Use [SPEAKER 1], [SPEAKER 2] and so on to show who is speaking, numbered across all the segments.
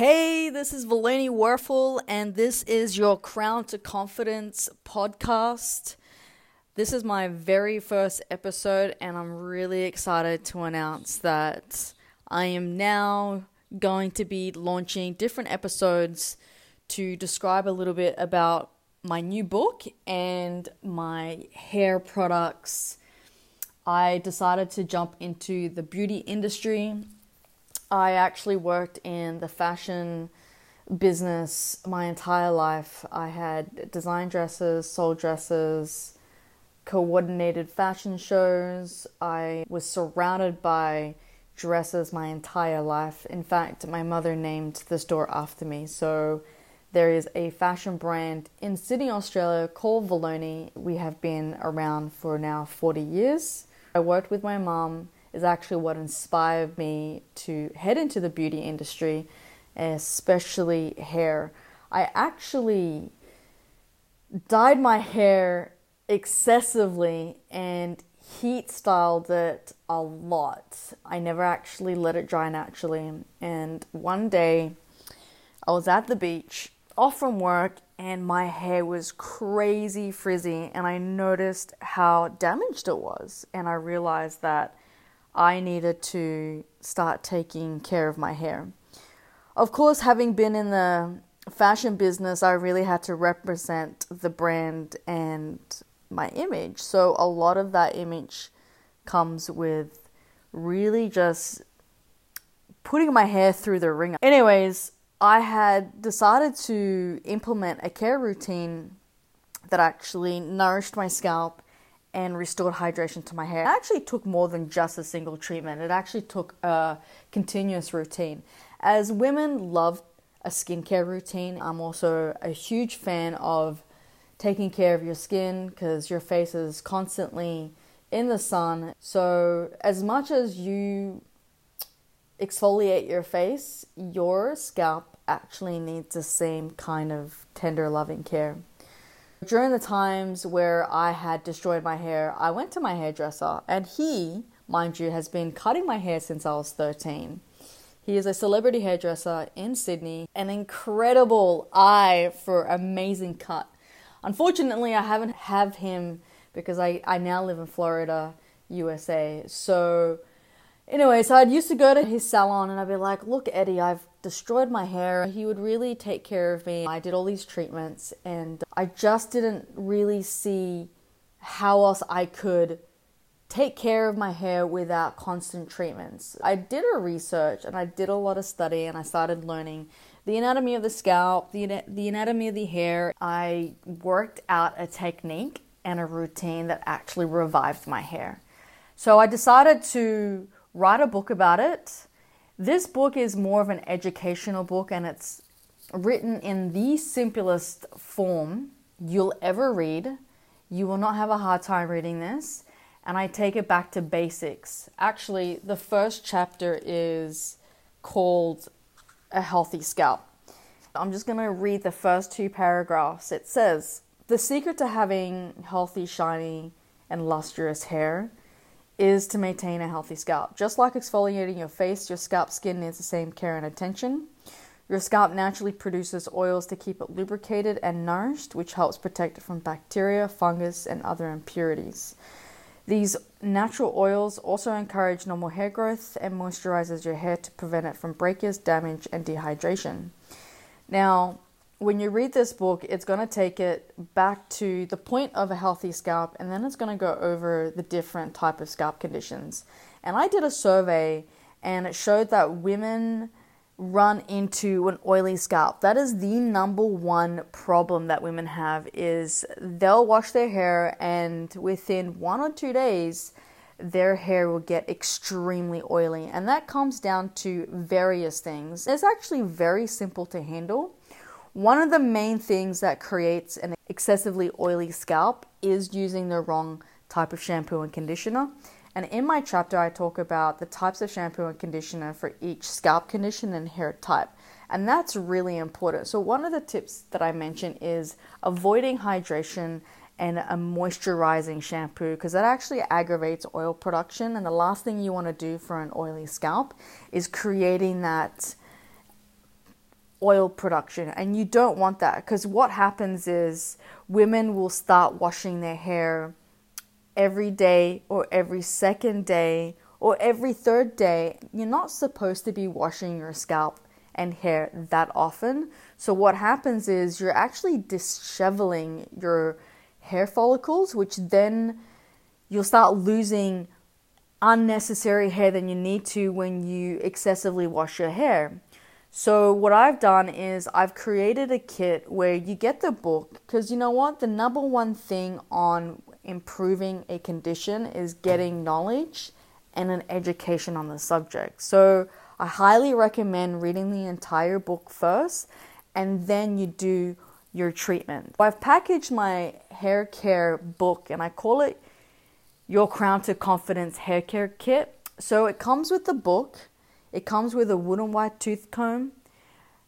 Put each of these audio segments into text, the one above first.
[SPEAKER 1] Hey, this is Villoni Wurfel, and this is your Crown to Confidence podcast. This is my very first episode, and I'm really excited to announce that I am now going to be launching different episodes to describe a little bit about my new book and my hair products. I decided to jump into the beauty industry I actually worked in the fashion business my entire life. I had design dresses, sold dresses, coordinated fashion shows. I was surrounded by dresses my entire life. In fact, my mother named the store after me. So there is a fashion brand in Sydney, Australia called Villoni. We have been around for now 40 years. I worked with my mom is actually what inspired me to head into the beauty industry, especially hair. I actually dyed my hair excessively and heat styled it a lot. I never actually let it dry naturally. And one day I was at the beach, off from work, and my hair was crazy frizzy. And I noticed how damaged it was. And I realized that I needed to start taking care of my hair. Of course, having been in the fashion business, I really had to represent the brand and my image. So a lot of that image comes with really just putting my hair through the wringer. Anyways, I had decided to implement a care routine that actually nourished my scalp and restored hydration to my hair. It actually took more than just a single treatment, it actually took a continuous routine. As women love a skincare routine, I'm also a huge fan of taking care of your skin because your face is constantly in the sun. So, as much as you exfoliate your face, your scalp actually needs the same kind of tender, loving care. During the times where I had destroyed my hair, I went to my hairdresser, and he, mind you, has been cutting my hair since I was 13. He is a celebrity hairdresser in Sydney, an incredible eye for amazing cut. Unfortunately, I haven't have him because I, I now live in Florida, USA. So anyway, so I'd used to go to his salon and I'd be like, "Look, Eddie, I've destroyed my hair. He would really take care of me. I did all these treatments and I just didn't really see how else I could take care of my hair without constant treatments. I did a research and I did a lot of study and I started learning the anatomy of the scalp, the, the anatomy of the hair. I worked out a technique and a routine that actually revived my hair. So I decided to write a book about it this book is more of an educational book and it's written in the simplest form you'll ever read. You will not have a hard time reading this. And I take it back to basics. Actually, the first chapter is called A Healthy Scalp. I'm just going to read the first two paragraphs. It says, The secret to having healthy, shiny, and lustrous hair is to maintain a healthy scalp. Just like exfoliating your face, your scalp skin needs the same care and attention. Your scalp naturally produces oils to keep it lubricated and nourished, which helps protect it from bacteria, fungus, and other impurities. These natural oils also encourage normal hair growth and moisturizes your hair to prevent it from breakage, damage, and dehydration. Now, when you read this book, it's going to take it back to the point of a healthy scalp and then it's going to go over the different type of scalp conditions. And I did a survey and it showed that women run into an oily scalp. That is the number one problem that women have is they'll wash their hair and within 1 or 2 days their hair will get extremely oily and that comes down to various things. It's actually very simple to handle one of the main things that creates an excessively oily scalp is using the wrong type of shampoo and conditioner. And in my chapter, I talk about the types of shampoo and conditioner for each scalp condition and hair type. And that's really important. So, one of the tips that I mention is avoiding hydration and a moisturizing shampoo because that actually aggravates oil production. And the last thing you want to do for an oily scalp is creating that oil production. And you don't want that because what happens is women will start washing their hair every day or every second day or every third day. You're not supposed to be washing your scalp and hair that often. So, what happens is you're actually disheveling your hair follicles, which then you'll start losing unnecessary hair than you need to when you excessively wash your hair. So, what I've done is I've created a kit where you get the book because you know what? The number one thing on improving a condition is getting knowledge and an education on the subject. So, I highly recommend reading the entire book first and then you do your treatment. I've packaged my hair care book and I call it Your Crown to Confidence Hair Care Kit. So it comes with the book, it comes with a wooden white tooth comb,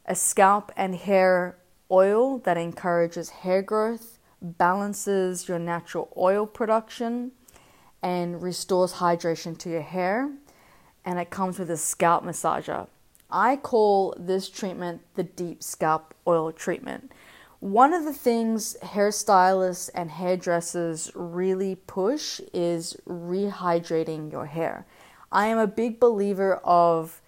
[SPEAKER 1] a scalp and hair oil that encourages hair growth, balances your natural oil production, and restores hydration to your hair and it comes with a scalp massager. I call this treatment the deep scalp oil treatment. One of the things hairstylists and hairdressers really push is rehydrating your hair. I am a big believer of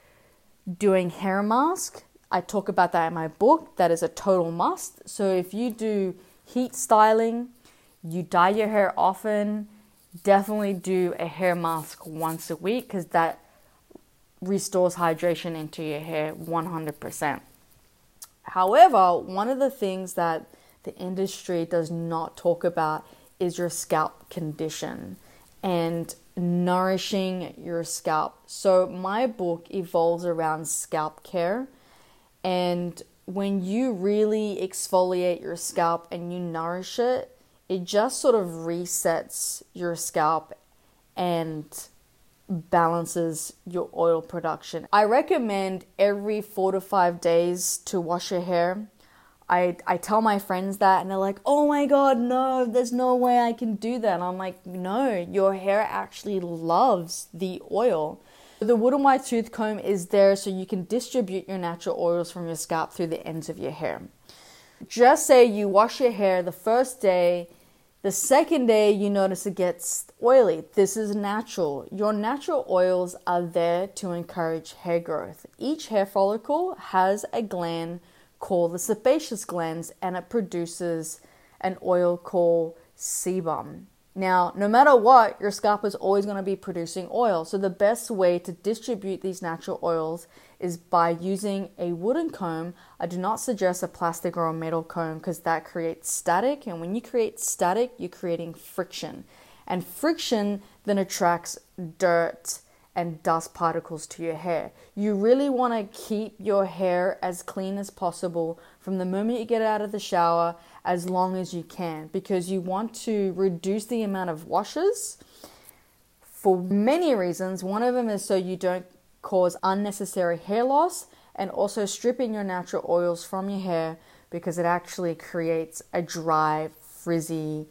[SPEAKER 1] doing hair mask. I talk about that in my book. That is a total must. So if you do heat styling, you dye your hair often, definitely do a hair mask once a week because that restores hydration into your hair 100%. However, one of the things that the industry does not talk about is your scalp condition and nourishing your scalp. So, my book evolves around scalp care. And when you really exfoliate your scalp and you nourish it, it just sort of resets your scalp and balances your oil production. I recommend every four to five days to wash your hair. I, I tell my friends that and they're like, oh my god, no, there's no way I can do that. And I'm like, no, your hair actually loves the oil. The wooden white tooth comb is there so you can distribute your natural oils from your scalp through the ends of your hair. Just say you wash your hair the first day the second day, you notice it gets oily. This is natural. Your natural oils are there to encourage hair growth. Each hair follicle has a gland called the sebaceous glands and it produces an oil called sebum. Now, no matter what, your scalp is always going to be producing oil. So, the best way to distribute these natural oils is by using a wooden comb. I do not suggest a plastic or a metal comb because that creates static. And when you create static, you're creating friction. And friction then attracts dirt and dust particles to your hair. You really want to keep your hair as clean as possible from the moment you get out of the shower as long as you can because you want to reduce the amount of washes for many reasons. One of them is so you don't cause unnecessary hair loss and also stripping your natural oils from your hair because it actually creates a dry, frizzy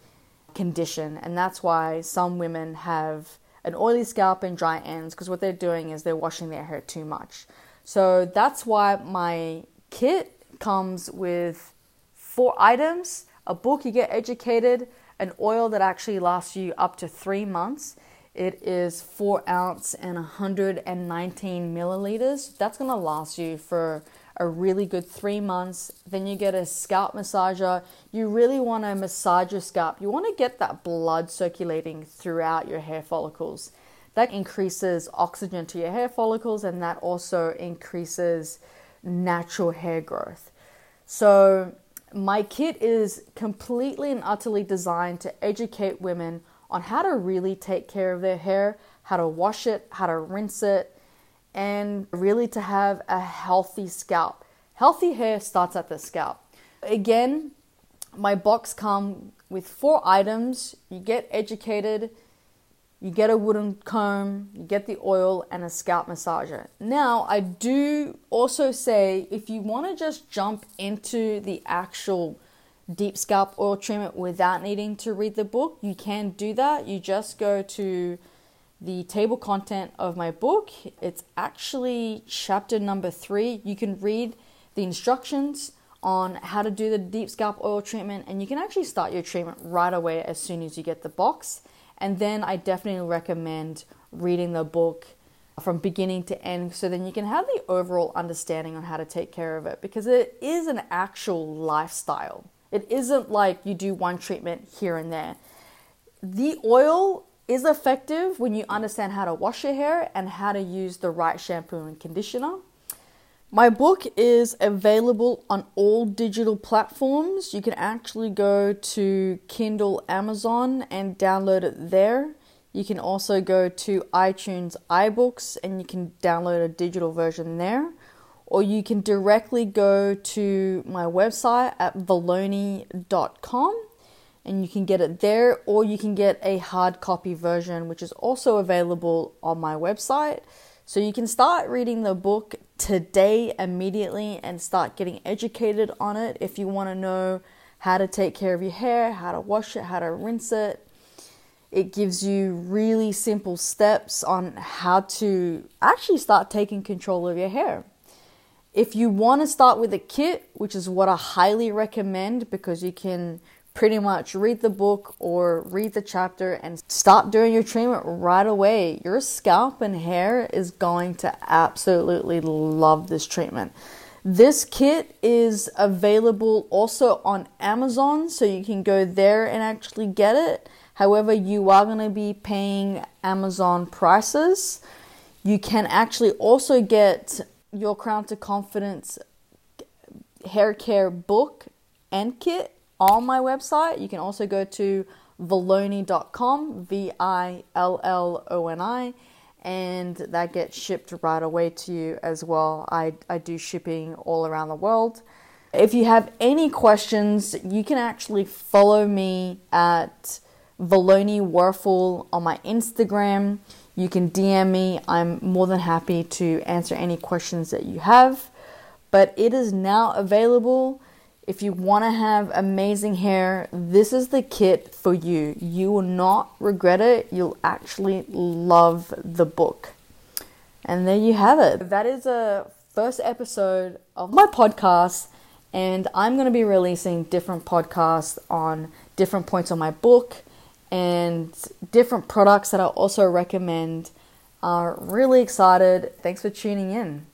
[SPEAKER 1] condition. And that's why some women have an oily scalp and dry ends because what they're doing is they're washing their hair too much. So that's why my kit comes with four items a book, you get educated, an oil that actually lasts you up to three months. It is four ounce and 119 milliliters. That's gonna last you for a really good three months. Then you get a scalp massager. You really want to massage your scalp. You want to get that blood circulating throughout your hair follicles. That increases oxygen to your hair follicles and that also increases natural hair growth. So, my kit is completely and utterly designed to educate women on how to really take care of their hair, how to wash it, how to rinse it, and really to have a healthy scalp. Healthy hair starts at the scalp. Again, my box come with four items. You get educated, you get a wooden comb, you get the oil, and a scalp massager. Now, I do also say if you want to just jump into the actual deep scalp oil treatment without needing to read the book, you can do that. You just go to the table content of my book. It's actually chapter number three. You can read the instructions on how to do the deep scalp oil treatment, and you can actually start your treatment right away as soon as you get the box. And then I definitely recommend reading the book from beginning to end so then you can have the overall understanding on how to take care of it because it is an actual lifestyle. It isn't like you do one treatment here and there. The oil is effective when you understand how to wash your hair and how to use the right shampoo and conditioner. My book is available on all digital platforms. You can actually go to Kindle Amazon and download it there. You can also go to iTunes iBooks and you can download a digital version there. Or you can directly go to my website at villoni.com and you can get it there, or you can get a hard copy version, which is also available on my website. So you can start reading the book today immediately and start getting educated on it if you want to know how to take care of your hair, how to wash it, how to rinse it. It gives you really simple steps on how to actually start taking control of your hair. If you want to start with a kit, which is what I highly recommend because you can pretty much read the book or read the chapter and stop doing your treatment right away. Your scalp and hair is going to absolutely love this treatment. This kit is available also on Amazon, so you can go there and actually get it. However, you are going to be paying Amazon prices. You can actually also get your Crown to Confidence hair care book and kit on my website. You can also go to villoni.com, V I L L O N I, and that gets shipped right away to you as well. I, I do shipping all around the world. If you have any questions, you can actually follow me at Villoni Wurfel on my Instagram. You can DM me. I'm more than happy to answer any questions that you have. But it is now available if you want to have amazing hair, this is the kit for you. You will not regret it. You'll actually love the book. And there you have it. That is a first episode of my podcast, and I'm going to be releasing different podcasts on different points on my book and different products that I also recommend. Are really excited. Thanks for tuning in.